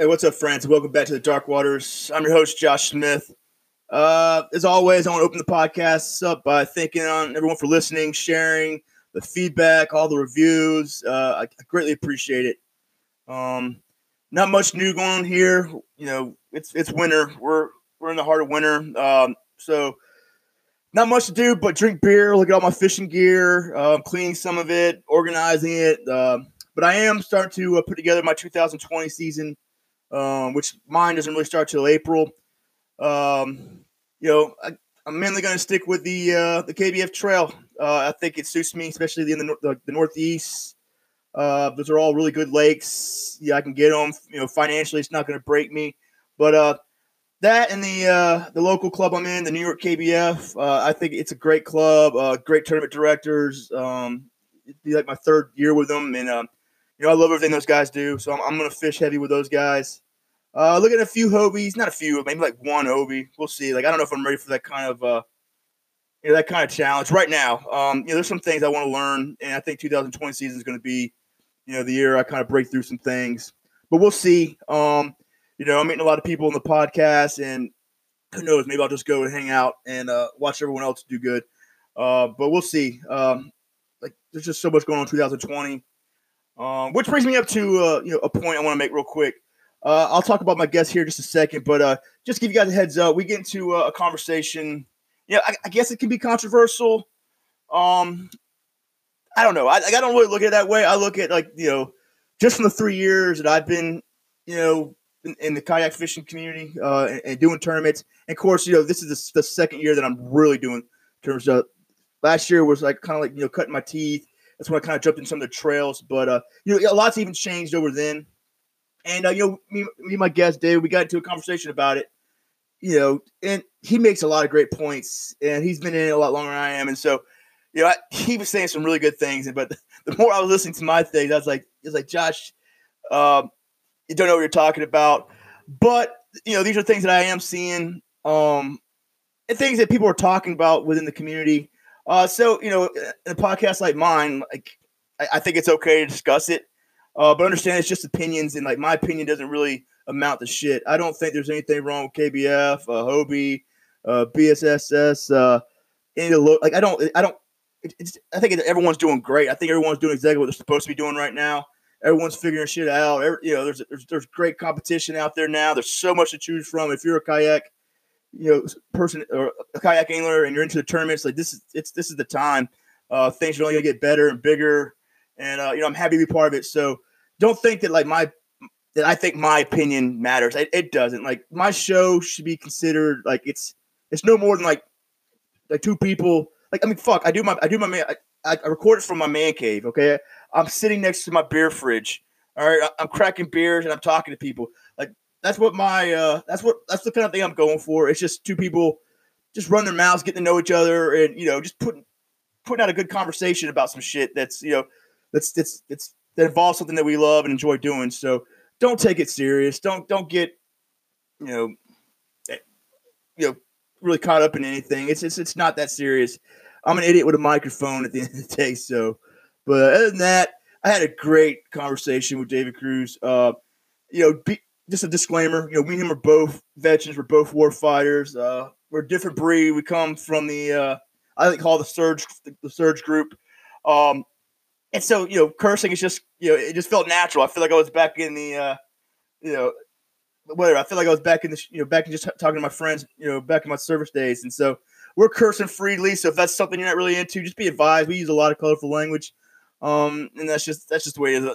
Hey, what's up, friends? Welcome back to the Dark Waters. I'm your host, Josh Smith. Uh, as always, I want to open the podcast up by thanking on everyone for listening, sharing the feedback, all the reviews. Uh, I, greatly appreciate it. Um, not much new going on here. You know, it's it's winter. We're we're in the heart of winter. Um, so not much to do but drink beer, look at all my fishing gear, uh, cleaning some of it, organizing it. Uh, but I am starting to uh, put together my 2020 season, um, which mine doesn't really start till April. Um, you know, I, am mainly going to stick with the uh, the KBF Trail. Uh, I think it suits me, especially in the, the, the Northeast. Uh, those are all really good lakes. Yeah, I can get them. You know, financially, it's not going to break me. But uh, that and the uh, the local club I'm in, the New York KBF, uh, I think it's a great club. Uh, great tournament directors. Um, it'd be like my third year with them, and um, you know I love everything those guys do. So I'm, I'm going to fish heavy with those guys. Uh, look at a few Hobies, not a few, maybe like one Hobie. We'll see. Like I don't know if I'm ready for that kind of uh, you know, that kind of challenge right now. Um, you know, there's some things I want to learn, and I think 2020 season is going to be, you know, the year I kind of break through some things. But we'll see. Um, you know, I'm meeting a lot of people on the podcast, and who knows? Maybe I'll just go and hang out and uh, watch everyone else do good. Uh, but we'll see. Um, like, there's just so much going on in 2020. Um, which brings me up to uh, you know a point I want to make real quick. Uh, I'll talk about my guest here just a second, but uh, just give you guys a heads up. We get into uh, a conversation. You know, I, I, guess it can be controversial. Um, I don't know. I, I don't really look at it that way. I look at like you know, just from the three years that I've been, you know, in, in the kayak fishing community uh, and, and, doing tournaments. And of course, you know, this is the, the, second year that I'm really doing terms of. Last year was like kind of like you know cutting my teeth. That's when I kind of jumped in some of the trails. But uh, you know, a lot's even changed over then. And uh, you know, me, me and my guest Dave, we got into a conversation about it. You know, and he makes a lot of great points, and he's been in it a lot longer than I am. And so, you know, I, he was saying some really good things. But the, the more I was listening to my things, I was like, it's like Josh, um, you don't know what you're talking about. But you know, these are things that I am seeing, um, and things that people are talking about within the community. Uh, so you know, in a podcast like mine, like I, I think it's okay to discuss it, uh, but understand it's just opinions, and like my opinion doesn't really amount to shit. I don't think there's anything wrong with KBF, uh, Hobie, uh, BSSS, uh, any of the like. I don't, I don't. I think everyone's doing great. I think everyone's doing exactly what they're supposed to be doing right now everyone's figuring shit out. Every, you know, there's, there's there's great competition out there now. There's so much to choose from. If you're a kayak, you know, person or a kayak angler, and you're into the tournaments, like this is it's this is the time. Uh, things are only gonna get better and bigger, and uh, you know, I'm happy to be part of it. So don't think that like my that I think my opinion matters. It, it doesn't. Like my show should be considered like it's it's no more than like like two people. Like I mean, fuck. I do my I do my man. I, I record it from my man cave. Okay, I'm sitting next to my beer fridge. All right, I'm cracking beers and I'm talking to people. That's what my uh that's what that's the kind of thing I'm going for. It's just two people just run their mouths, getting to know each other, and you know, just putting putting out a good conversation about some shit that's you know that's that's that's that involves something that we love and enjoy doing. So don't take it serious. Don't don't get you know eh, you know really caught up in anything. It's it's it's not that serious. I'm an idiot with a microphone at the end of the day. So but other than that, I had a great conversation with David Cruz. Uh, you know, be, just a disclaimer. You know, me and him are both veterans. We're both war fighters. Uh, we're a different breed. We come from the uh, I think, call the surge the surge group. Um, and so you know, cursing is just you know it just felt natural. I feel like I was back in the uh, you know whatever. I feel like I was back in the you know back in just talking to my friends you know back in my service days. And so we're cursing freely. So if that's something you're not really into, just be advised. We use a lot of colorful language. Um, and that's just that's just the way it is.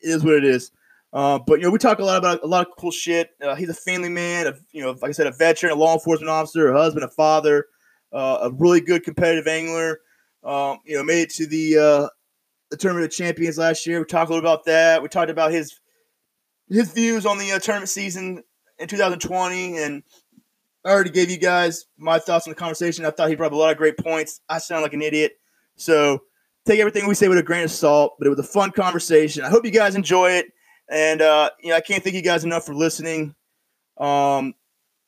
It is what it is. Uh, but you know, we talk a lot about a lot of cool shit. Uh, he's a family man, of you know, like I said, a veteran, a law enforcement officer, a husband, a father, uh, a really good competitive angler. Um, you know, made it to the uh, the tournament of champions last year. We talked a little about that. We talked about his his views on the uh, tournament season in 2020, and I already gave you guys my thoughts on the conversation. I thought he brought up a lot of great points. I sound like an idiot, so take everything we say with a grain of salt, but it was a fun conversation. I hope you guys enjoy it. And uh, you know, I can't thank you guys enough for listening. Um,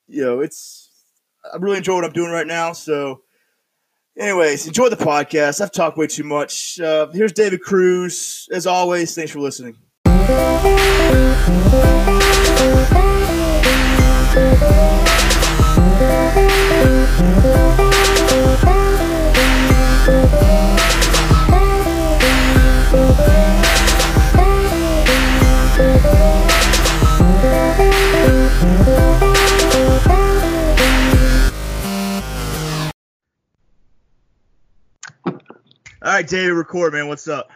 you know, it's I really enjoy what I'm doing right now. So, anyways, enjoy the podcast. I've talked way too much. Uh, here's David Cruz. As always, thanks for listening. Right, David, record, man. What's up?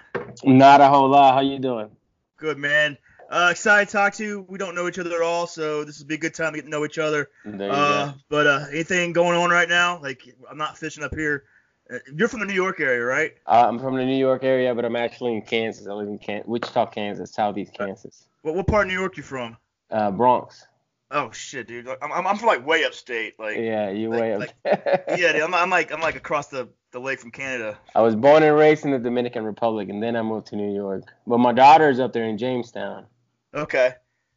Not a whole lot. How you doing? Good, man. Uh, excited to talk to you. We don't know each other at all, so this would be a good time to get to know each other. Uh, but uh, anything going on right now? Like, I'm not fishing up here. Uh, you're from the New York area, right? Uh, I'm from the New York area, but I'm actually in Kansas. I live in Can- Wichita, Kansas, southeast Kansas. What, what part of New York you from? Uh, Bronx. Oh shit, dude. I'm, I'm, I'm from like way upstate. Like yeah, you like, way up. Like, yeah, dude, I'm, I'm like I'm like across the, the lake from Canada. I was born and raised in the Dominican Republic, and then I moved to New York. But my daughter's up there in Jamestown. Okay.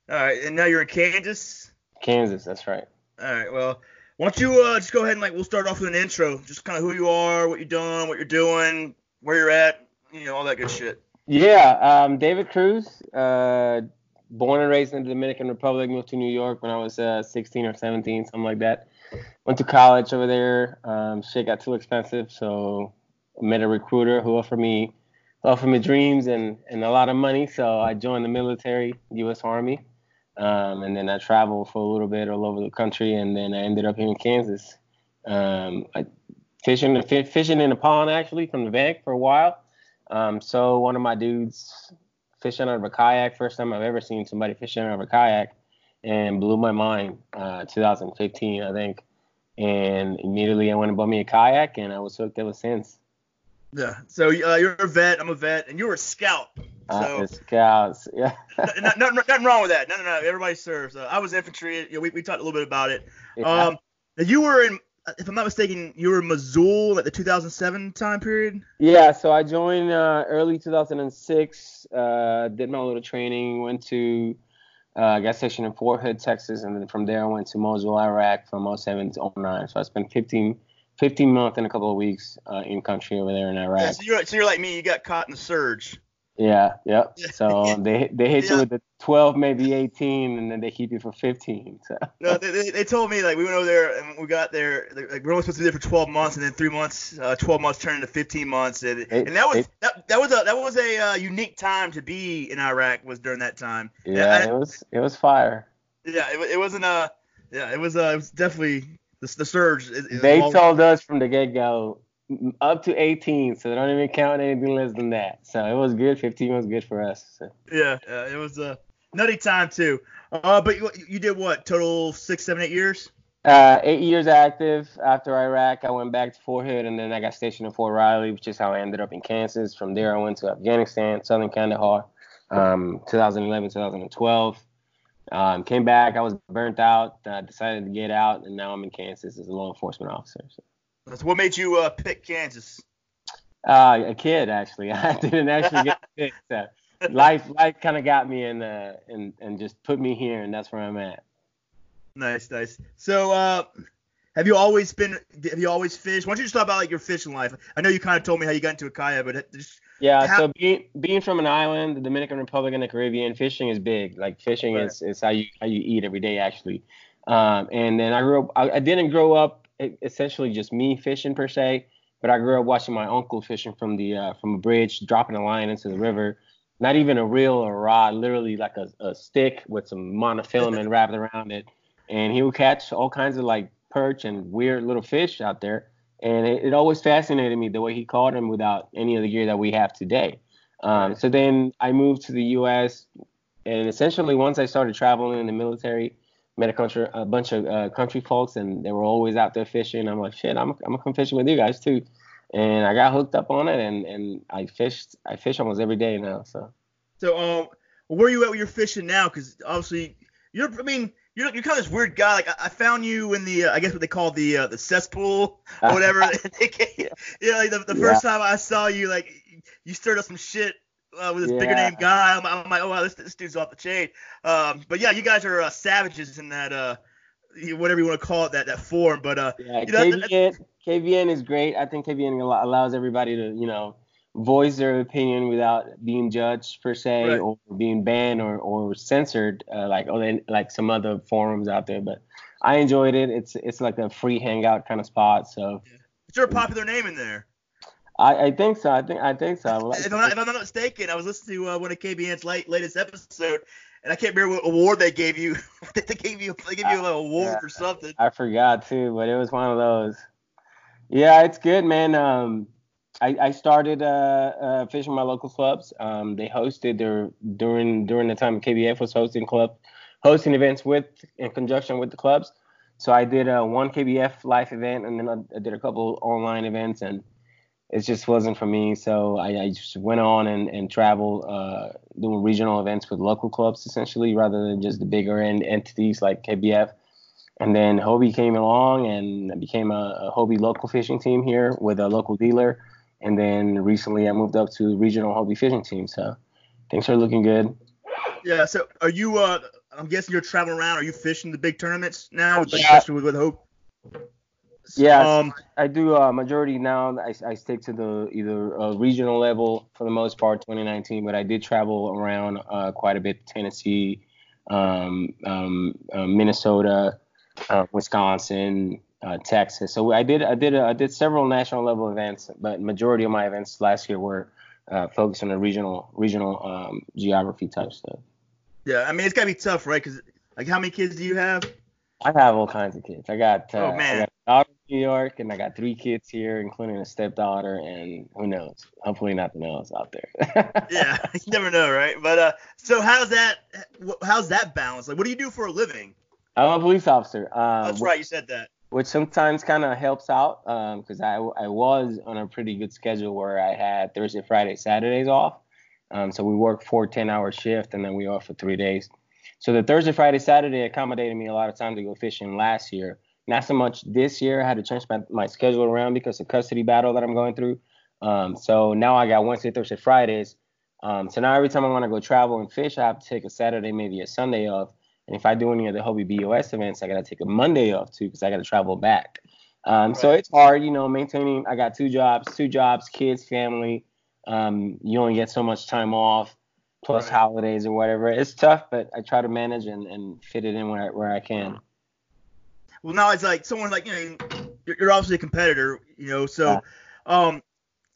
All right, and now you're in Kansas. Kansas, that's right. All right. Well, why don't you uh, just go ahead and like we'll start off with an intro, just kind of who you are, what you're doing, what you're doing, where you're at, you know, all that good shit. Yeah, um, David Cruz, uh, born and raised in the Dominican Republic, moved to New York when I was uh, 16 or 17, something like that. Went to college over there. Um, shit got too expensive, so I met a recruiter who offered me offered me dreams and, and a lot of money. So I joined the military, U.S. Army, um, and then I traveled for a little bit all over the country, and then I ended up here in Kansas, um, I, fishing fishing in a pond actually from the bank for a while. Um, so one of my dudes fishing out of a kayak. First time I've ever seen somebody fishing out of a kayak, and blew my mind. Uh, 2015, I think. And immediately I went and bought me a kayak, and I was hooked ever since. Yeah. So uh, you're a vet. I'm a vet, and you were a scout. So uh, scouts, yeah. nothing, nothing wrong with that. No, no, no. Everybody serves. Uh, I was infantry. You know, we, we talked a little bit about it. Yeah. Um, you were in, if I'm not mistaken, you were in Mosul at the 2007 time period. Yeah, so I joined uh, early 2006. Uh, did my little training. Went to uh, gas station in Fort Hood, Texas, and then from there I went to Mosul, Iraq from 07 to 09. So I spent 15, 15 months and a couple of weeks uh, in country over there in Iraq. Yeah, so you're so you're like me. You got caught in the surge. Yeah, yep. Yeah. So they they hit Yeah. you with the 12, maybe 18, and then they keep you for 15. So No, they, they, they told me like we went over there and we got there. Like, we're only supposed to be there for 12 months, and then three months, uh, 12 months turned into 15 months, and, They- and that was they- that, that was a that was a uh, unique time to be in Iraq. Was during that time. yeah, I- it was it was fire. Yeah, it, it wasn't a yeah, it was uh it was definitely the, the surge. is They told us from the get go up to 18, so they don't even count anything less than that. So it was good. 15 was good for us. So. Yeah, uh, it was a nutty time too. Uh, but you, you did what? Total six, seven, eight years. Uh, eight years active. After Iraq, I went back to Fort Hood, and then I got stationed in Fort Riley, which is how I ended up in Kansas. From there, I went to Afghanistan, Southern Kandahar, um, 2011, 2012. Um, came back. I was burnt out. I decided to get out, and now I'm in Kansas as a law enforcement officer. So. That's what made you uh, pick Kansas. Uh, a kid actually. I didn't actually get picked. So life, life kind of got me and uh, and and just put me here, and that's where I'm at. Nice, nice. So, uh, have you always been? Have you always fished? Why don't you just talk about like your fishing life? I know you kind of told me how you got into a kayak, but just Yeah, How- so being being from an island, the Dominican Republic and the Caribbean, fishing is big. Like fishing Right. is, is how you how you eat every day actually. Um, and then I grew up. I, I didn't grow up essentially just me fishing per se, but I grew up watching my uncle fishing from the uh, from a bridge, dropping a line into the river. Not even a reel or a rod, literally like a, a stick with some monofilament wrapped around it, and he would catch all kinds of like perch and weird little fish out there and it, it always fascinated me the way he caught them without any of the gear that we have today. Um, so then I moved to the U.S. and essentially once I started traveling in the military, met a country, a bunch of uh, country folks, and they were always out there fishing. I'm like, shit, I'm, I'm gonna come fishing with you guys too, and I got hooked up on it, and and I fished, I fish almost every day now. So so um, where are you at with your fishing now? Because obviously you're. I mean, you're you're kind of this weird guy. Like I, I found you in the uh, I guess what they call the uh, the cesspool or whatever. you know, like the, the first time I saw you, like you stirred up some shit. Uh, with this bigger name guy, I'm, I'm like, oh wow, this, this dude's off the chain. Um, but yeah, you guys are uh, savages in that, uh, whatever you want to call it, that that form. But uh, Yeah, You know, KBN, KBN is great. I think KBN allows everybody to, you know, voice their opinion without being judged per se Right. or being banned or, or censored uh, like oh, like some other forums out there. But I enjoyed it. It's it's like a free hangout kind of spot. So it's your popular name in there. I, I think so. I think I think so. I like If I'm, not, if I'm not mistaken, I was listening to uh, one of KBN's late, latest episode, and I can't remember what award they gave you. they gave you they gave you an award Yeah. or something. I forgot too, but it was one of those. Yeah, it's good, man. Um, I, I started uh, uh, fishing my local clubs. Um, they hosted their during during the time KBF was hosting club hosting events with in conjunction with the clubs. So I did a one KBF live event, and then I, I did a couple online events, and it just wasn't for me. So I, I just went on and, and traveled, uh, doing regional events with local clubs essentially, rather than just the bigger end entities like KBF. And then Hobie came along, and became a, a Hobie local fishing team here with a local dealer. And then recently I moved up to regional Hobie fishing team. So things are looking good. Yeah. So are you? Uh, I'm guessing you're traveling around. Are you fishing the big tournaments now, especially with, with Hobie? Yeah, um, I do uh, majority now. I, I stick to the either uh, regional level for the most part, 2019. But I did travel around uh, quite a bit, Tennessee, um, um, uh, Minnesota, uh, Wisconsin, uh, Texas. So I did I did I did several national level events, but majority of my events last year were focused on the regional regional um, geography type stuff. Yeah, I mean it's gotta be tough, right? Because like, how many kids do you have? I have all kinds of kids. I got oh man. I got daughter in New York, and I got three kids here, including a stepdaughter, and who knows? Hopefully, nothing else out there. yeah, you never know, right? But uh, so how's that? How's that balance? Like, what do you do for a living? I'm a police officer. Um, That's right, you said that. Which sometimes kind of helps out because um, I I was on a pretty good schedule where I had Thursday, Friday, Saturdays off. Um, so we work four 10 hour shift and then we off for three days. So the Thursday, Friday, Saturday accommodated me a lot of time to go fishing last year. Not so much this year. I had to change my, my schedule around because of custody battle that I'm going through. Um, so now I got Wednesday, Thursday, Fridays. Um, so now every time I want to go travel and fish, I have to take a Saturday, maybe a Sunday off. And if I do any of the Hobie BOS events, I got to take a Monday off too because I got to travel back. Um, right. So it's hard, you know, maintaining. I got two jobs, two jobs, kids, family. Um, you only get so much time off plus right. holidays or whatever. It's tough, but I try to manage and, and fit it in where, where I can. Well, now it's like someone like you know you're obviously a competitor, you know. So, um,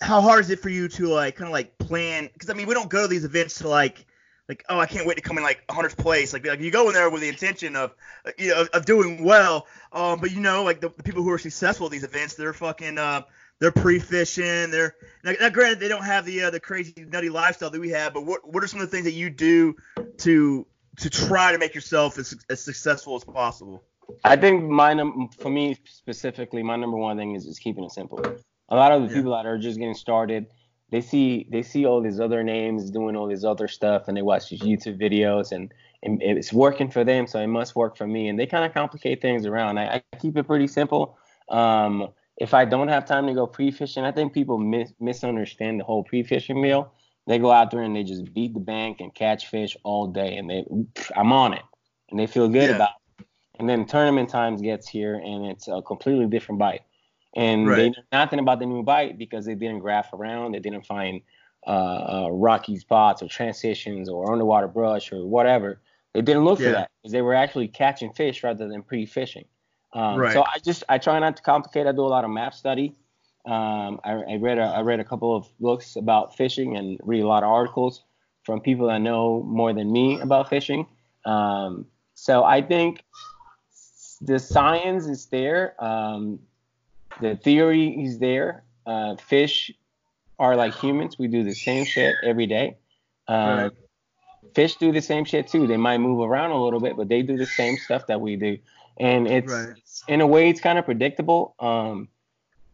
how hard is it for you to like kind of like plan? Because I mean, we don't go to these events to like like oh I can't wait to come in like 100th place. Like, like you go in there with the intention of you know of doing well. Um, but you know like the, the people who are successful at these events, they're fucking uh, they're pre-fishing. They're now, now, granted they don't have the uh, the crazy nutty lifestyle that we have, but what what are some of the things that you do to to try to make yourself as, as successful as possible? I think my num- for me specifically, my number one thing is just keeping it simple. A lot of the yeah. people that are just getting started, they see they see all these other names doing all this other stuff, and they watch these YouTube videos, and, and it's working for them, so it must work for me. And they kind of complicate things around. I, I keep it pretty simple. Um, if I don't have time to go pre-fishing, I think people mis- misunderstand the whole pre-fishing meal. They go out there and they just beat the bank and catch fish all day, and they, I'm on it, and they feel good yeah. about it. And then tournament times gets here, and it's a completely different bite. And right. they know nothing about the new bite because they didn't graph around, they didn't find uh, uh, rocky spots or transitions or underwater brush or whatever. They didn't look yeah. for that because they were actually catching fish rather than pre-fishing. Um, right. So I just I try not to complicate. I do a lot of map study. Um, I, I, read a, I read a couple of books about fishing and read a lot of articles from people that know more than me about fishing. Um, so I think the science is there. Um, the theory is there. Uh, fish are like humans. We do the same shit every day. Uh, right. Fish do the same shit too. They might move around a little bit, but they do the same stuff that we do and it's, right. in a way it's kind of predictable. Um,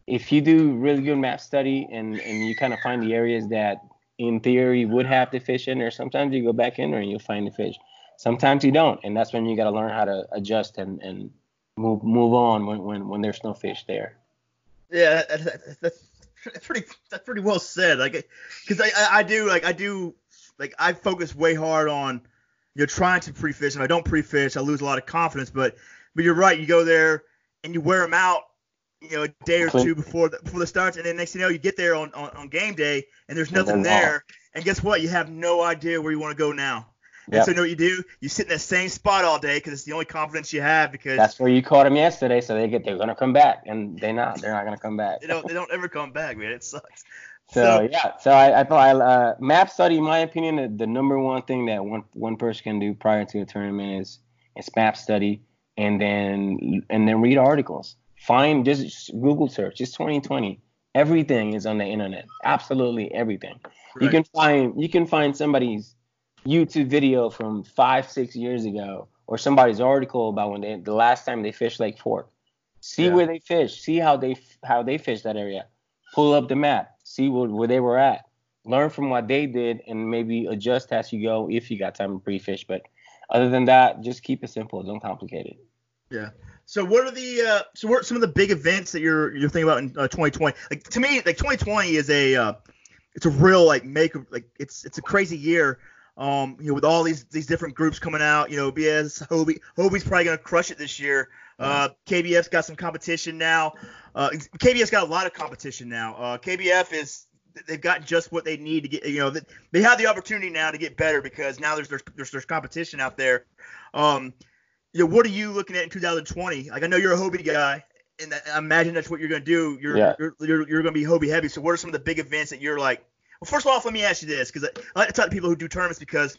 if you do really good map study and and you kind of find the areas that in theory would have the fish in there, sometimes you go back in there and you'll find the fish. Sometimes you don't, and that's when you got to learn how to adjust and and move move on when when, when there's no fish there. Yeah, that's, that's, pretty that's pretty well said. Like, because I, I I do like I do like I focus way hard on you know trying to pre-fish. If I don't pre-fish, I lose a lot of confidence. But but you're right. You go there and you wear them out, you know, a day or two before the, before the starts, and then next thing you know, you get there on, on, on game day and there's nothing and there. And guess what? You have no idea where you want to go now. Yep. So you know what you do? You sit in that same spot all day because it's the only confidence you have. Because that's where you caught them yesterday, so they get they're gonna come back, and they're not. They're not gonna come back. they don't. They don't ever come back, man. It sucks. So, so yeah, so I, I thought I, uh, map study, in my opinion, the, the number one thing that one one person can do prior to a tournament is is map study and then and then read articles. Find just Google search. It's 2020. Everything is on the internet. Absolutely everything. Right. You can find you can find somebody's YouTube video from five six years ago, or somebody's article about when they the last time they fished Lake Fork. See Yeah. where they fished. See how they how they fished that area. Pull up the map. See where, where they were at. Learn from what they did and maybe adjust as you go if you got time to pre-fish. But other than that, just keep it simple. Don't complicate it. Yeah. So what are the uh, so what are some of the big events that you're you're thinking about in uh, 2020? Like to me, like 2020 is a uh, it's a real like make like it's it's a crazy year. Um, you know, with all these these different groups coming out, you know, BS Hobie Hobie's probably gonna crush it this year. Uh, KBF's got some competition now. Uh, KBF's got a lot of competition now. Uh, KBF is they've got just what they need to get. You know, they have the opportunity now to get better because now there's there's there's, there's competition out there. Um, you know, what are you looking at in 2020? Like, I know you're a Hobie guy, and I imagine that's what you're going to do. You're, Yeah. you're, you're, you're going to be Hobie heavy. So, what are some of the big events that you're like? Well, first of all, let me ask you this, because I, I like to talk to people who do tournaments because,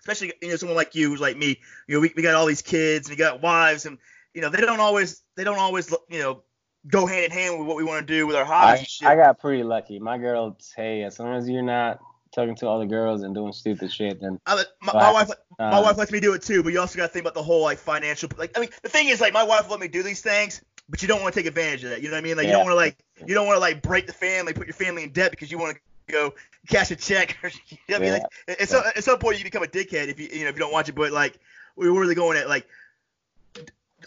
especially you know, someone like you who's like me, you know, we, we got all these kids and we got wives, and you know, they don't always they don't always you know go hand in hand with what we want to do with our hobbies I, and shit. I got pretty lucky. My girl, hey, as long as you're not talking to other girls and doing stupid shit, then I, my, my wife, uh, my wife lets me do it too, but you also got to think about the whole like financial. Like, I mean, the thing is, like, my wife let me do these things, but you don't want to take advantage of that. You know what I mean? Like, you don't want to like, you don't want to like break the family, put your family in debt because you want to go cash a check. Or, you know what I mean? Like, at, some, at some point, you become a dickhead if you, you know, if you don't watch it. But like, we were really going at like,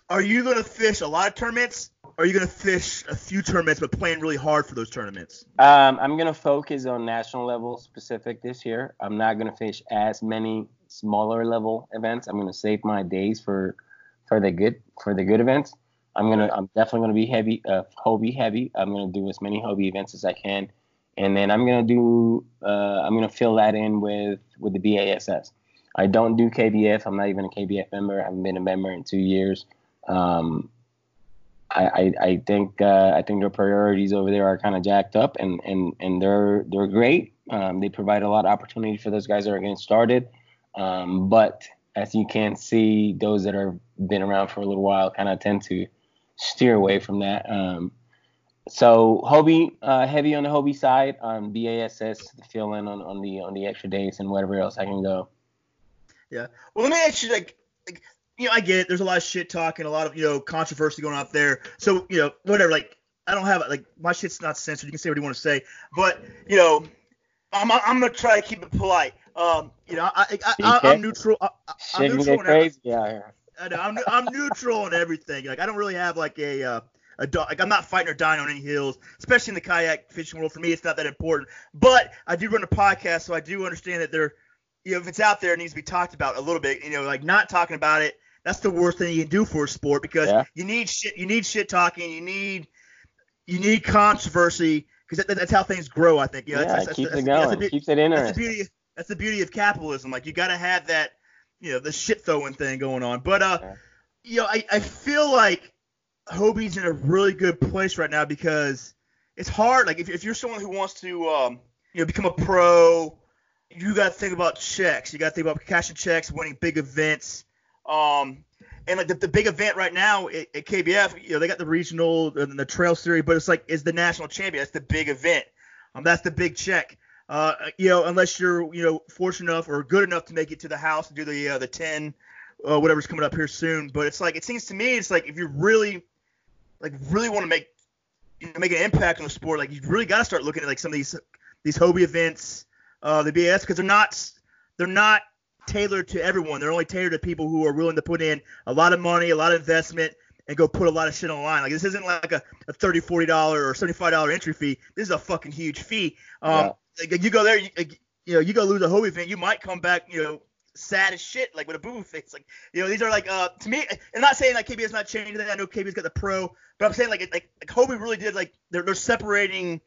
are you gonna fish a lot of tournaments? Or are you gonna fish a few tournaments, but playing really hard for those tournaments? Um, I'm gonna focus on national level specific this year. I'm not gonna fish as many smaller level events. I'm gonna save my days for for the good for the good events. I'm gonna I'm definitely gonna be heavy uh Hobie heavy. I'm gonna do as many Hobie events as I can, and then I'm gonna do uh I'm gonna fill that in with with the BASS. I don't do KBF. I'm not even a KBF member. I haven't been a member in two years. Um, I, I, I think uh, I think their priorities over there are kind of jacked up, and, and, and they're they're great. Um, they provide a lot of opportunity for those guys that are getting started. Um, but as you can see, those that have been around for a little while kind of tend to steer away from that. Um, so Hobie, uh, heavy on the Hobie side, um, BASS fill in on, on the on the extra days and whatever else I can go. Yeah. Well, let me ask you, like, like, you know, I get it. There's a lot of shit talking, a lot of, you know, controversy going out there. So, you know, whatever. Like, I don't have like my shit's not censored. You can say what you want to say, but you know, I'm I'm gonna try to keep it polite. Um, you know, I, I, I I'm neutral. I, I'm neutral get on everything. crazy out here. I know, I'm, I'm neutral on everything. Like I don't really have like a uh, a do- like I'm not fighting or dying on any hills, especially in the kayak fishing world. For me, it's not that important. But I do run a podcast, so I do understand that there, you know, if it's out there, it needs to be talked about a little bit. You know, like not talking about it, that's the worst thing you can do for a sport because Yeah. you need shit. You need shit talking. You need you need controversy because that, that's how things grow. I think. You know, yeah, that's, it that's, keeps that's, it going. keeps it that's the beauty. That's the beauty of capitalism. Like you got to have that, you know, the shit throwing thing going on. But uh, Yeah. you know, I, I feel like Hobie's in a really good place right now because it's hard. Like if, if you're someone who wants to, um, you know, become a pro, you got to think about checks. You got to think about cashing checks, winning big events. Um, and like the, the big event right now at, at KBF, you know, they got the regional and the trail series, but it's like is the national champion. That's the big event. Um, that's the big check. Uh, you know, unless you're you know fortunate enough or good enough to make it to the house and do the uh, the ten, uh, whatever's coming up here soon. But it's like it seems to me it's like if you're really like really want to make you know, make an impact on the sport, like you really got to start looking at like some of these these Hobie events, uh, the BS, because they're not they're not tailored to everyone. They're only tailored to people who are willing to put in a lot of money, a lot of investment, and go put a lot of shit online. Like this isn't like a, a 30 40 dollar or 75 dollar entry fee. This is a fucking huge fee. Um, like, you go there, you, like, you know, you go lose a Hobie event, you might come back, you know, sad as shit, like with a boo face. Like, you know, these are like, uh, to me, I'm not saying like KB is not changing. I know KB's got the pro, but I'm saying like, like, like Hobie really did like they're they're separating.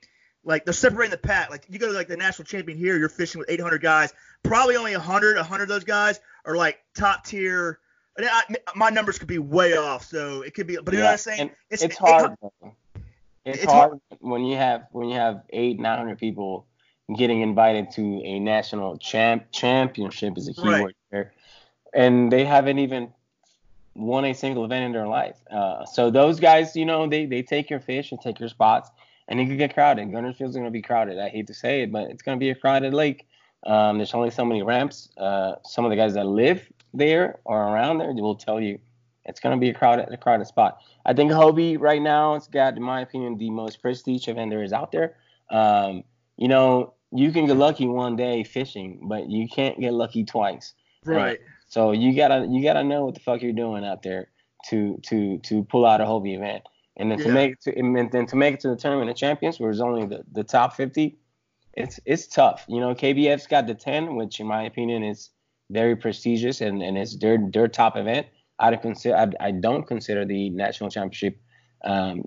Like they're separating the pack. Like you go to like the national champion here, you're fishing with 800 guys. Probably only 100, 100 of those guys are like top tier. And I, my numbers could be way off, so it could be. But you know what I'm saying? It's, it's it- hard. though. It's, it's hard when you have when you have eight nine hundred people getting invited to a national champ championship is a key Right. word here, and they haven't even won a single event in their life. Uh, so those guys, you know, they they take your fish and take your spots, and it could get crowded. Guntersville's Field's going to be crowded. I hate to say it, but it's going to be a crowded lake. Um, there's only so many ramps. Uh, some of the guys that live there or around there will tell you it's going to be a crowded, a crowded spot. I think Hobie right now it's got, in my opinion, the most prestige event there is out there. Um, you know, you can get lucky one day fishing, but you can't get lucky twice. Right. So you gotta you gotta know what the fuck you're doing out there to to to pull out a Hobie event. And then to make it to and then to make it to the tournament of champions, where it's only the, the top 50, it's it's tough. You know, KBF's got the 10, which in my opinion is very prestigious and, and it's their their top event. I don't consider I, I don't consider the national championship um,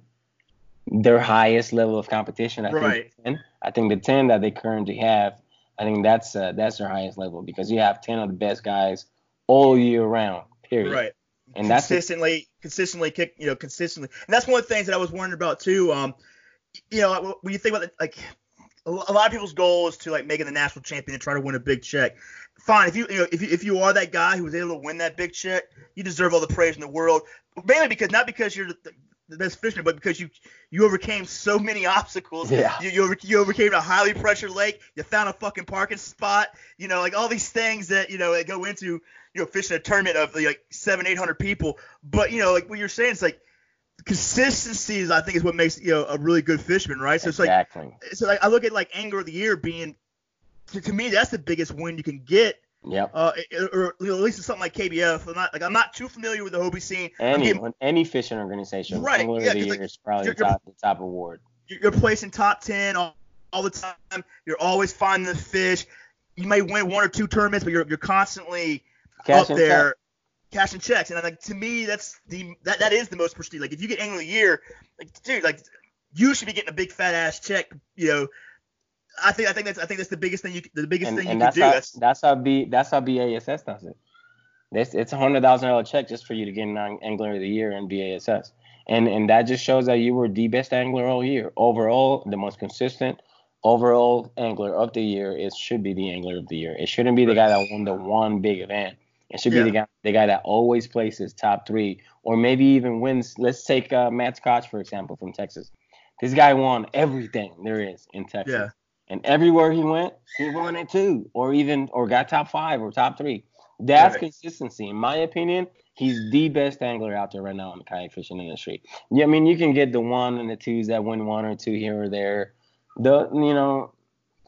their highest level of competition. I Right. think the 10, I think the 10 that they currently have, I think that's uh, that's their highest level because you have 10 of the best guys all year round. Period. Right. And that's the- consistently, consistently kick, you know, consistently. And that's one of the things that I was wondering about too. Um, you know, when you think about it, like a a lot of people's goal is to like make it the national champion and try to win a big check. Fine, if you, you know, if you, if you are that guy who was able to win that big check, you deserve all the praise in the world. Mainly because not because you're the, the best fisherman, but because you you overcame so many obstacles. Yeah. You, you, over, you overcame a highly pressured lake. You found a fucking parking spot. You know, like all these things that you know that go into you know fishing a tournament of like seven, eight hundred people. But you know, like what you're saying, it's like consistency is I think is what makes you know a really good fisherman, right? So it's like so like I look at like angler of the year being to, to me that's the biggest win you can get. Yep. Uh, or at least it's something like KBF. I'm not like I'm not too familiar with the Hobie scene. Any getting- any fishing organization, Right, Angler yeah, of the Year like, is probably you're- the top the top award. you're, placing top ten all, all the time. You're always finding the fish. You may win one or two tournaments, but you're you're constantly Cash up there check. cashing checks. And I think to me that's the that, that is the most prestige. Like if you get angler of the year, like dude, like you should be getting a big fat ass check. You know, I think I think that's I think that's the biggest thing you the biggest And, thing you can do. how That's that's how B that's how BASS does it. This it's a hundred thousand dollar check just for you to get an ang- angler of the year in BASS. And and that just shows that you were the best angler all year. Overall, the most consistent overall angler of the year it should be the angler of the year. It shouldn't be the guy that won the one big event. It should Yeah. be the guy the guy that always places top three or maybe even wins. Let's take uh, Matt Scotch for example from Texas. This guy won everything there is in Texas. Yeah. And everywhere he went, he won it too, or even or got top five or top three. That's Right. consistency, in my opinion. He's the best angler out there right now in the kayak fishing industry. Yeah, I mean you can get the one and the twos that win one or two here or there. The you know,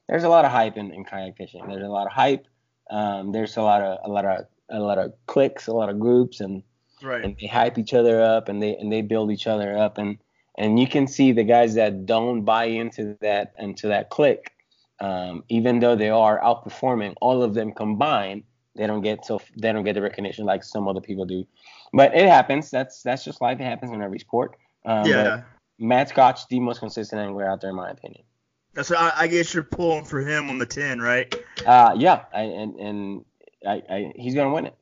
there's a lot of hype in, in kayak fishing. There's a lot of hype. Um, there's a lot of a lot of a lot of cliques, a lot of groups, and right. and they hype each other up and they and they build each other up and and you can see the guys that don't buy into that into that click um, even though they are outperforming all of them combined they don't get so they don't get the recognition like some other people do. But it happens. That's that's just life. It happens in every sport. Um, yeah. Matt Scotch the most consistent angler out there in my opinion. That's I, I guess you're pulling for him on the ten, right? uh yeah. I, and and I, I he's gonna win it.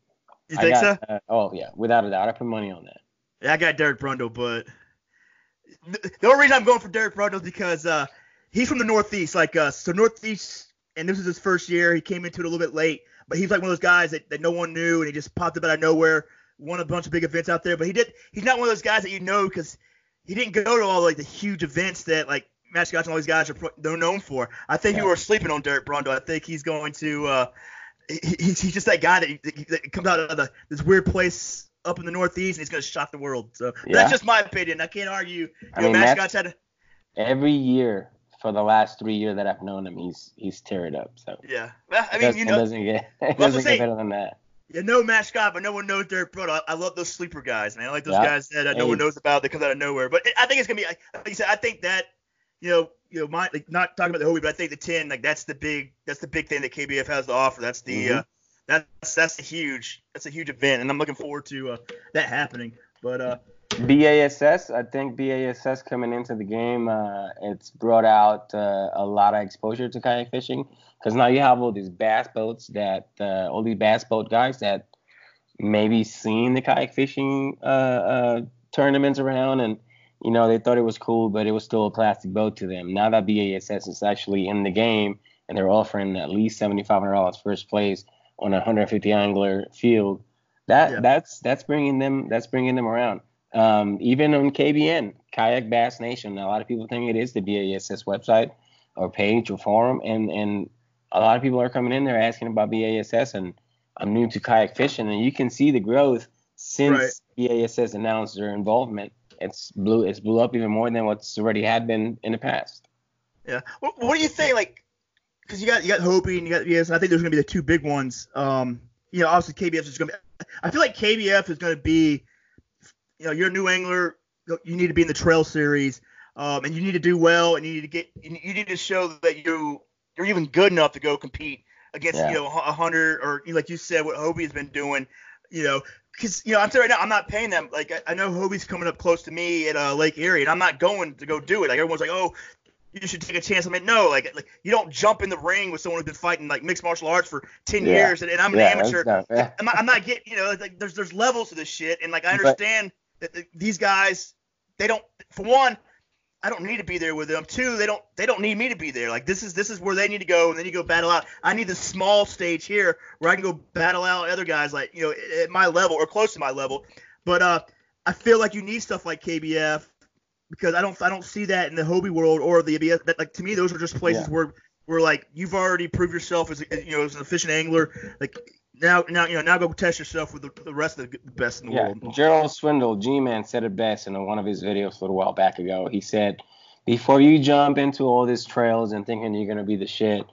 You think got, so? uh, oh yeah. Without a doubt. I put money on that. Yeah, I got Derek Brundle, but the the only reason I'm going for Derek Brundle is because uh, he's from the Northeast, like us. So Northeast, and this is his first year. He came into it a little bit late, but he's like one of those guys that, that no one knew, and he just popped up out of nowhere, won a bunch of big events out there. But he did. He's not one of those guys that you know because he didn't go to all like the huge events that like Matt Scotch and all these guys are they're known for. I think Yeah. you were sleeping on Derek Brundle. I think he's going to. Uh, he, he's, he's just that guy that, that comes out of the, this weird place up in the Northeast and he's going to shock the world. So Yeah. that's just my opinion. I can't argue. You I know, mean, Matt Scott's had. A, every year for the last three years that I've known him, he's he's teared up. So yeah. Well, I mean, does- you it know, doesn't get it doesn't get better than that. you know Matt Scott, but no one knows Derek Brundle. I, I love those sleeper guys, man. I like those Yeah. guys that uh, no one knows about that comes out of nowhere. But I think it's gonna be. Like you said, I think that. You know, you know, my like not talking about the Hobie, but I think the ten, like that's the big, that's the big thing that KBF has to offer. That's the, Mhm. uh, that's that's a huge, that's a huge event, and I'm looking forward to uh, that happening. But uh, BASS, I think BASS coming into the game, uh, it's brought out uh, a lot of exposure to kayak fishing because now you have all these bass boats that uh, all these bass boat guys that maybe seen the kayak fishing uh, uh, tournaments around and you know they thought it was cool, but it was still a plastic boat to them. Now that BASS is actually in the game and they're offering at least seventy five hundred dollars first place on a 150 angler field, that Yeah. that's that's bringing them that's bringing them around. Um, even on KBN, Kayak Bass Nation, a lot of people think it is the BASS website or page or forum, and and a lot of people are coming in there asking about BASS, and I'm new to kayak fishing, and you can see the growth since right. BASS announced their involvement. It's blew it's blew up even more than what's already had been in the past. Yeah. What, what do you think? Like, because you got you got Hobie and you got BASS, and I think there's gonna be the two big ones. Um, you know, obviously KBF is gonna be. I feel like KBF is gonna be. You know, you're a new angler. You need to be in the trail series, um, and you need to do well, and you need to get. You need to show that you you're even good enough to go compete against yeah. you know a hundred or like you said what Hobie has been doing. You know, because you know I'm saying right now I'm not paying them. Like I, I know Hobie's coming up close to me at uh, Lake Erie, and I'm not going to go do it. Like everyone's like, oh, you should take a chance. I mean, no, like, like you don't jump in the ring with someone who's been fighting like mixed martial arts for ten yeah. years, and, and, I'm an yeah, amateur. Not, yeah. I'm, not, I'm not getting, you know, like there's there's levels to this shit, and like I understand but, that these guys, they don't, for one, I don't need to be there with them. Two, they don't they don't need me to be there. Like this is this is where they need to go, and then you go battle out. I need the small stage here where I can go battle out other guys like you know at my level or close to my level. But uh, I feel like you need stuff like KBF because I don't I don't see that in the Hobie world or the ABS. That, like to me, those are just places yeah. where where like you've already proved yourself as a, you know as an efficient angler. Like now, now you know. Now go test yourself with the, the rest of the best in the yeah, world. Gerald Swindle, G-Man, said it best in one of his videos a little while back ago. He said, "Before you jump into all these trails and thinking you're gonna be the shit,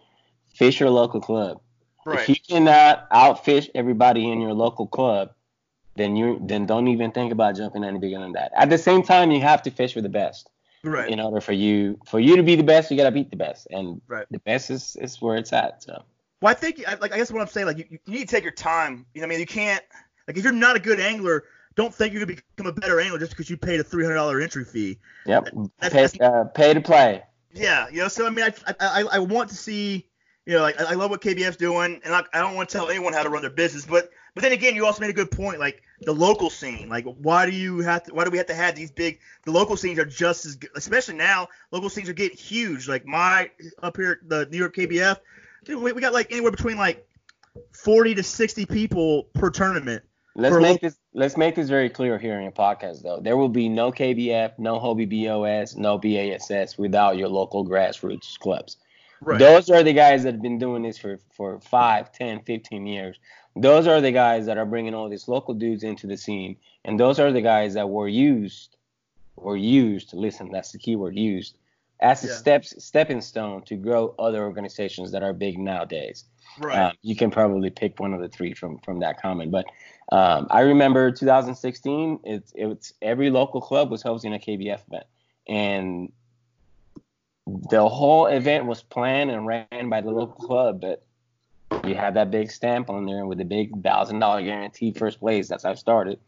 fish your local club. Right. If you cannot outfish everybody in your local club, then you then don't even think about jumping any bigger than that. At the same time, you have to fish for the best. Right. In order for you for you to be the best, you gotta beat the best, and right. the best is, is where it's at. So. Well, I think like I guess what I'm saying, like you, you need to take your time. You know, I mean, you can't like if you're not a good angler, don't think you're gonna become a better angler just because you paid a three hundred dollar entry fee. Yep. Pay, uh, pay to play. Yeah, you know, so I mean, I, I, I want to see, you know, like I love what KBF's doing, and I, I don't want to tell anyone how to run their business, but but then again, you also made a good point, like the local scene. Like, why do you have to? Why do we have to have these big? The local scenes are just as good, especially now. Local scenes are getting huge. Like my up here, the New York KBF, dude, we, we got like anywhere between like 40 to 60 people per tournament. Let's make this let's make this very clear here in your podcast though. There will be no KBF, no Hobie BOS, no BASS without your local grassroots clubs. Right. Those are the guys that have been doing this for, for 5, 10, 15 years. Those are the guys that are bringing all these local dudes into the scene. And those are the guys that were used, were used, listen, that's the keyword, used, as a yeah. steps stepping stone to grow other organizations that are big nowadays. Right. Um, you can probably pick one of the three from from that comment, but um, I remember 2016. It's it's every local club was hosting a KBF event, and the whole event was planned and ran by the local club, but you had that big stamp on there with the big thousand dollar guarantee first place. That's how I started,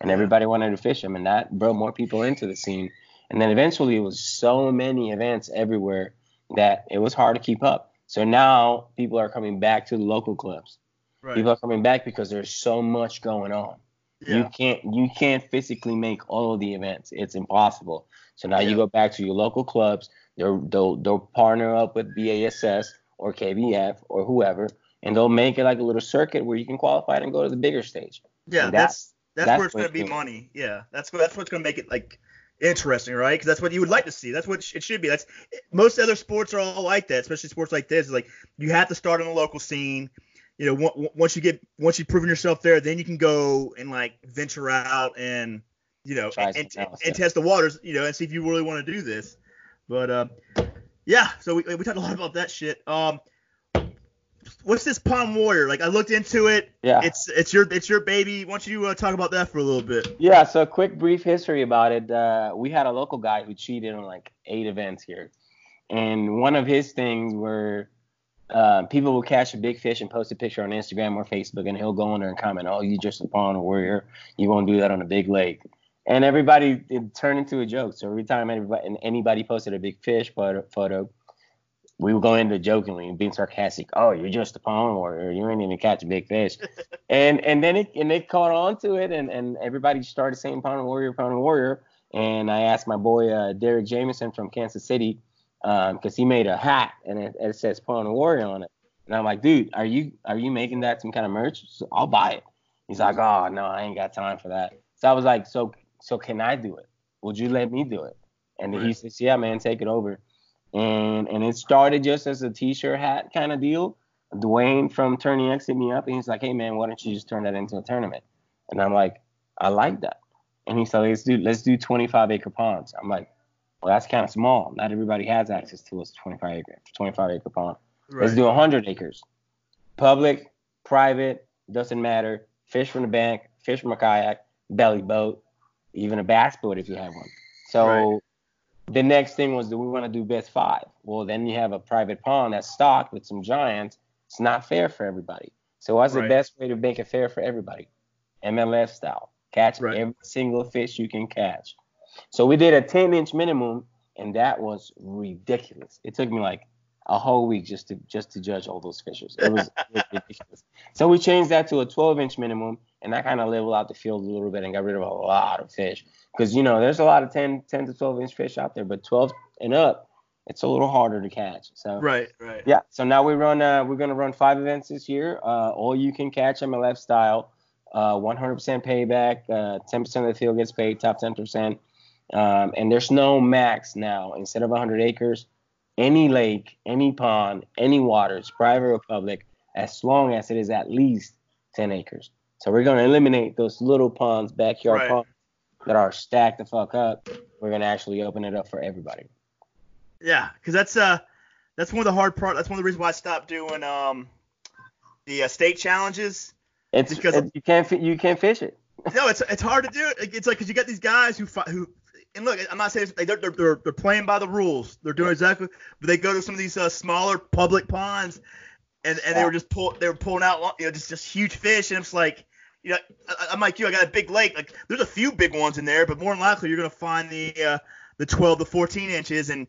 and everybody wanted to fish them, and that brought more people into the scene. And then eventually it was so many events everywhere that it was hard to keep up. So now people are coming back to the local clubs. Right. People are coming back because there's so much going on. Yeah. You can't you can't physically make all of the events. It's impossible. So now yeah. you go back to your local clubs. They'll, they'll they'll partner up with BASS or KBF or whoever, and they'll make it like a little circuit where you can qualify and go to the bigger stage. Yeah, that's, that's, that's where it's gonna be money. Yeah, that's that's what's gonna make it like interesting, right? Because that's what you would like to see. That's what it should be. That's most other sports are all like that, especially sports like this. Like you have to start on the local scene. You know, once you get once you've proven yourself there, then you can go and like venture out and you know and, and, else, and test the waters. You know, and see if you really want to do this. But uh, yeah, so we, we talked a lot about that shit. Um, what's this Pond Warrior? Like I looked into it. Yeah. It's it's your it's your baby. Why don't you uh, talk about that for a little bit? Yeah. So a quick brief history about it. Uh, we had a local guy who cheated on like eight events here, and one of his things were uh, people will catch a big fish and post a picture on Instagram or Facebook, and he'll go on there and comment, "Oh, you just a pond warrior. You won't do that on a big lake." And everybody it turned into a joke. So every time anybody anybody posted a big fish photo, photo we were going into jokingly and being sarcastic. Oh, you're just a pond warrior. You ain't even catch a big fish. and and then it and they caught on to it, and and everybody started saying pond warrior, pond warrior. And I asked my boy uh, Derek Jameson from Kansas City because um, he made a hat and it, it says pond warrior on it. And I'm like, dude, are you are you making that some kind of merch? So I'll buy it. He's like, oh no, I ain't got time for that. So I was like, so So can I do it? Would you let me do it? And Right. he says, yeah, man, take it over. And and it started just as a t-shirt hat kind of deal. Dwayne from Tourney X hit me up and he's like, hey man, why don't you just turn that into a tournament? And I'm like, I like that. And he said, let's do let's do 25 acre ponds. I'm like, well, that's kind of small. Not everybody has access to a 25 acre 25 acre pond. Let's do 100 acres. Public, private, doesn't matter. Fish from the bank, fish from a kayak, belly boat, even a bass boat if you have one. So Right. The next thing was, do we want to do best five? Well, then you have a private pond that's stocked with some giants. It's not fair for everybody. So what's Right. the best way to make it fair for everybody? MLF style. Catch Right. every single fish you can catch. So we did a 10 inch minimum, and that was ridiculous. It took me like a whole week just to just to judge all those fishers. It was, it was ridiculous. So we changed that to a 12 inch minimum, and that kind of leveled out the field a little bit and got rid of a lot of fish. Because you know there's a lot of 10, 10 to 12 inch fish out there, but 12 and up, it's a little harder to catch. So Right. Right. yeah. So now we run. Uh, we're gonna run five events this year. Uh, all you can catch MLF style. Uh, 100% payback. Uh, 10% of the field gets paid. Top 10%. Um, and there's no max now. Instead of 100 acres, any lake, any pond, any waters, private or public, as long as it is at least 10 acres. So we're gonna eliminate those little ponds, backyard Right. ponds that are stacked the fuck up. We're gonna actually open it up for everybody. Yeah, because that's uh that's one of the hard part. That's one of the reasons why I stopped doing um the uh, state challenges. It's, Because- it- you can't you can't fish it. No, it's it's hard to do it. It's like because you got these guys who who and look, I'm not saying they- they're, they're they're they're playing by the rules. They're doing exactly, but they go to some of these uh, smaller public ponds, and and they were just pull they were pulling out you know just just huge fish, and it's like. You know, I- I'm like you. I got a big lake. Like, there's a few big ones in there, but more than likely, you're gonna find the uh, the 12 to 14 inches, and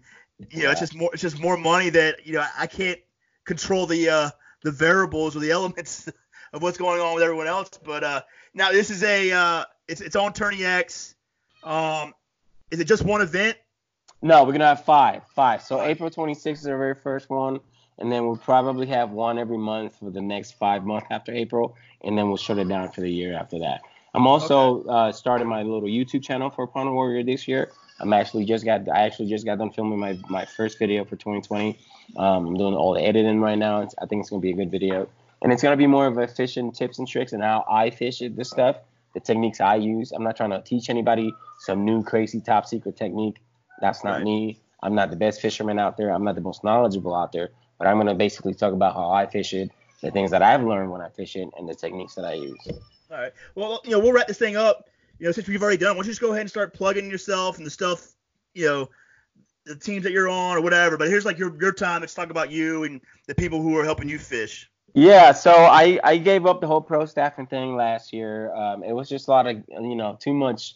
you know, it's just more. It's just more money that you know I can't control the uh, the variables or the elements of what's going on with everyone else. But uh, now this is a uh, it's it's on Tourney X. Um, is it just one event? No, we're gonna have five, five. So April 26th is our very first one, and then we'll probably have one every month for the next five months after April, and then we'll shut it down for the year after that. I'm also uh, starting my little YouTube channel for Pond Warrior this year. I'm actually just got I actually just got done filming my my first video for 2020. Um, I'm doing all the editing right now. It's, I think it's gonna be a good video, and it's gonna be more of a fishing tips and tricks and how I fish it. This stuff, the techniques I use. I'm not trying to teach anybody some new crazy top secret technique. That's not Right. me. I'm not the best fisherman out there. I'm not the most knowledgeable out there. But I'm gonna basically talk about how I fish it, the things that I've learned when I fish it, and the techniques that I use. All right. Well, you know, we'll wrap this thing up. You know, since we've already done, it, why don't you just go ahead and start plugging yourself and the stuff, you know, the teams that you're on or whatever. But here's like your your time. Let's talk about you and the people who are helping you fish. Yeah, so I, I gave up the whole pro staffing thing last year. Um, it was just a lot of you know too much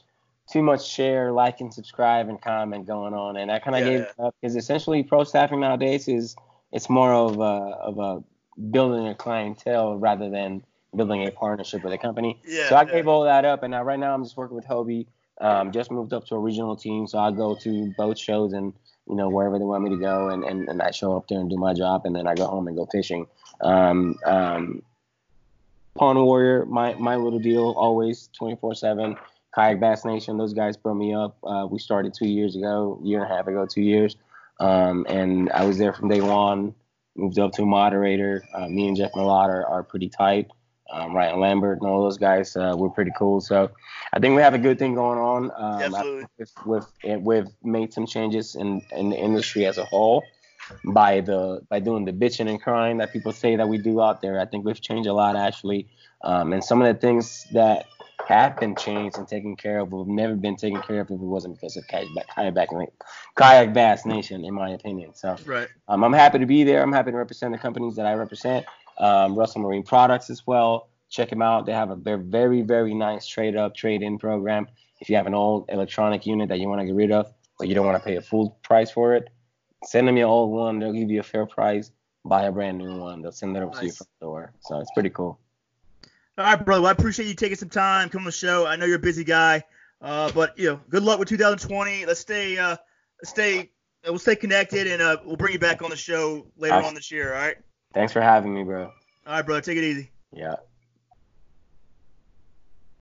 too much share, like, and subscribe and comment going on, and I kind of Yeah, gave it up because essentially pro staffing nowadays is it's more of a of a building a clientele rather than building a partnership with a company. Yeah. So I yeah. gave all that up, and now right now I'm just working with Hobie. Um, just moved up to a regional team, so I go to boat shows and you know wherever they want me to go, and, and, and I show up there and do my job, and then I go home and go fishing. Um, um, Pond Warrior, my my little deal, always 24/7. Kayak Bass Nation, those guys brought me up. Uh, we started two years ago, year and a half ago, two years, um, and I was there from day one. Moved up to a moderator. Uh, me and Jeff Millard are, are pretty tight. Um, Ryan Lambert and all those guys, uh, we're pretty cool. So I think we have a good thing going on. Um, Absolutely. With, with, and we've made some changes in, in the industry as a whole by the by doing the bitching and crying that people say that we do out there. I think we've changed a lot actually, um, and some of the things that have been changed and taken care of would have never been taken care of if it wasn't because of kayak, kayak, kayak bass nation, in my opinion. So Right. um, I'm happy to be there. I'm happy to represent the companies that I represent. Um, Russell Marine Products as well. Check them out. They have a they're very very nice trade up trade in program. If you have an old electronic unit that you want to get rid of, but you don't want to pay a full price for it, send them your old one. They'll give you a fair price. Buy a brand new one. They'll send it over to your Nice. front door. So it's pretty cool. All right, brother. Well, I appreciate you taking some time coming on the show. I know you're a busy guy, uh, but you know, good luck with 2020. Let's stay, uh, let's stay, we'll stay connected, and uh, we'll bring you back on the show later on this year. All right. Thanks for having me, bro. All right, brother. Take it easy. Yeah.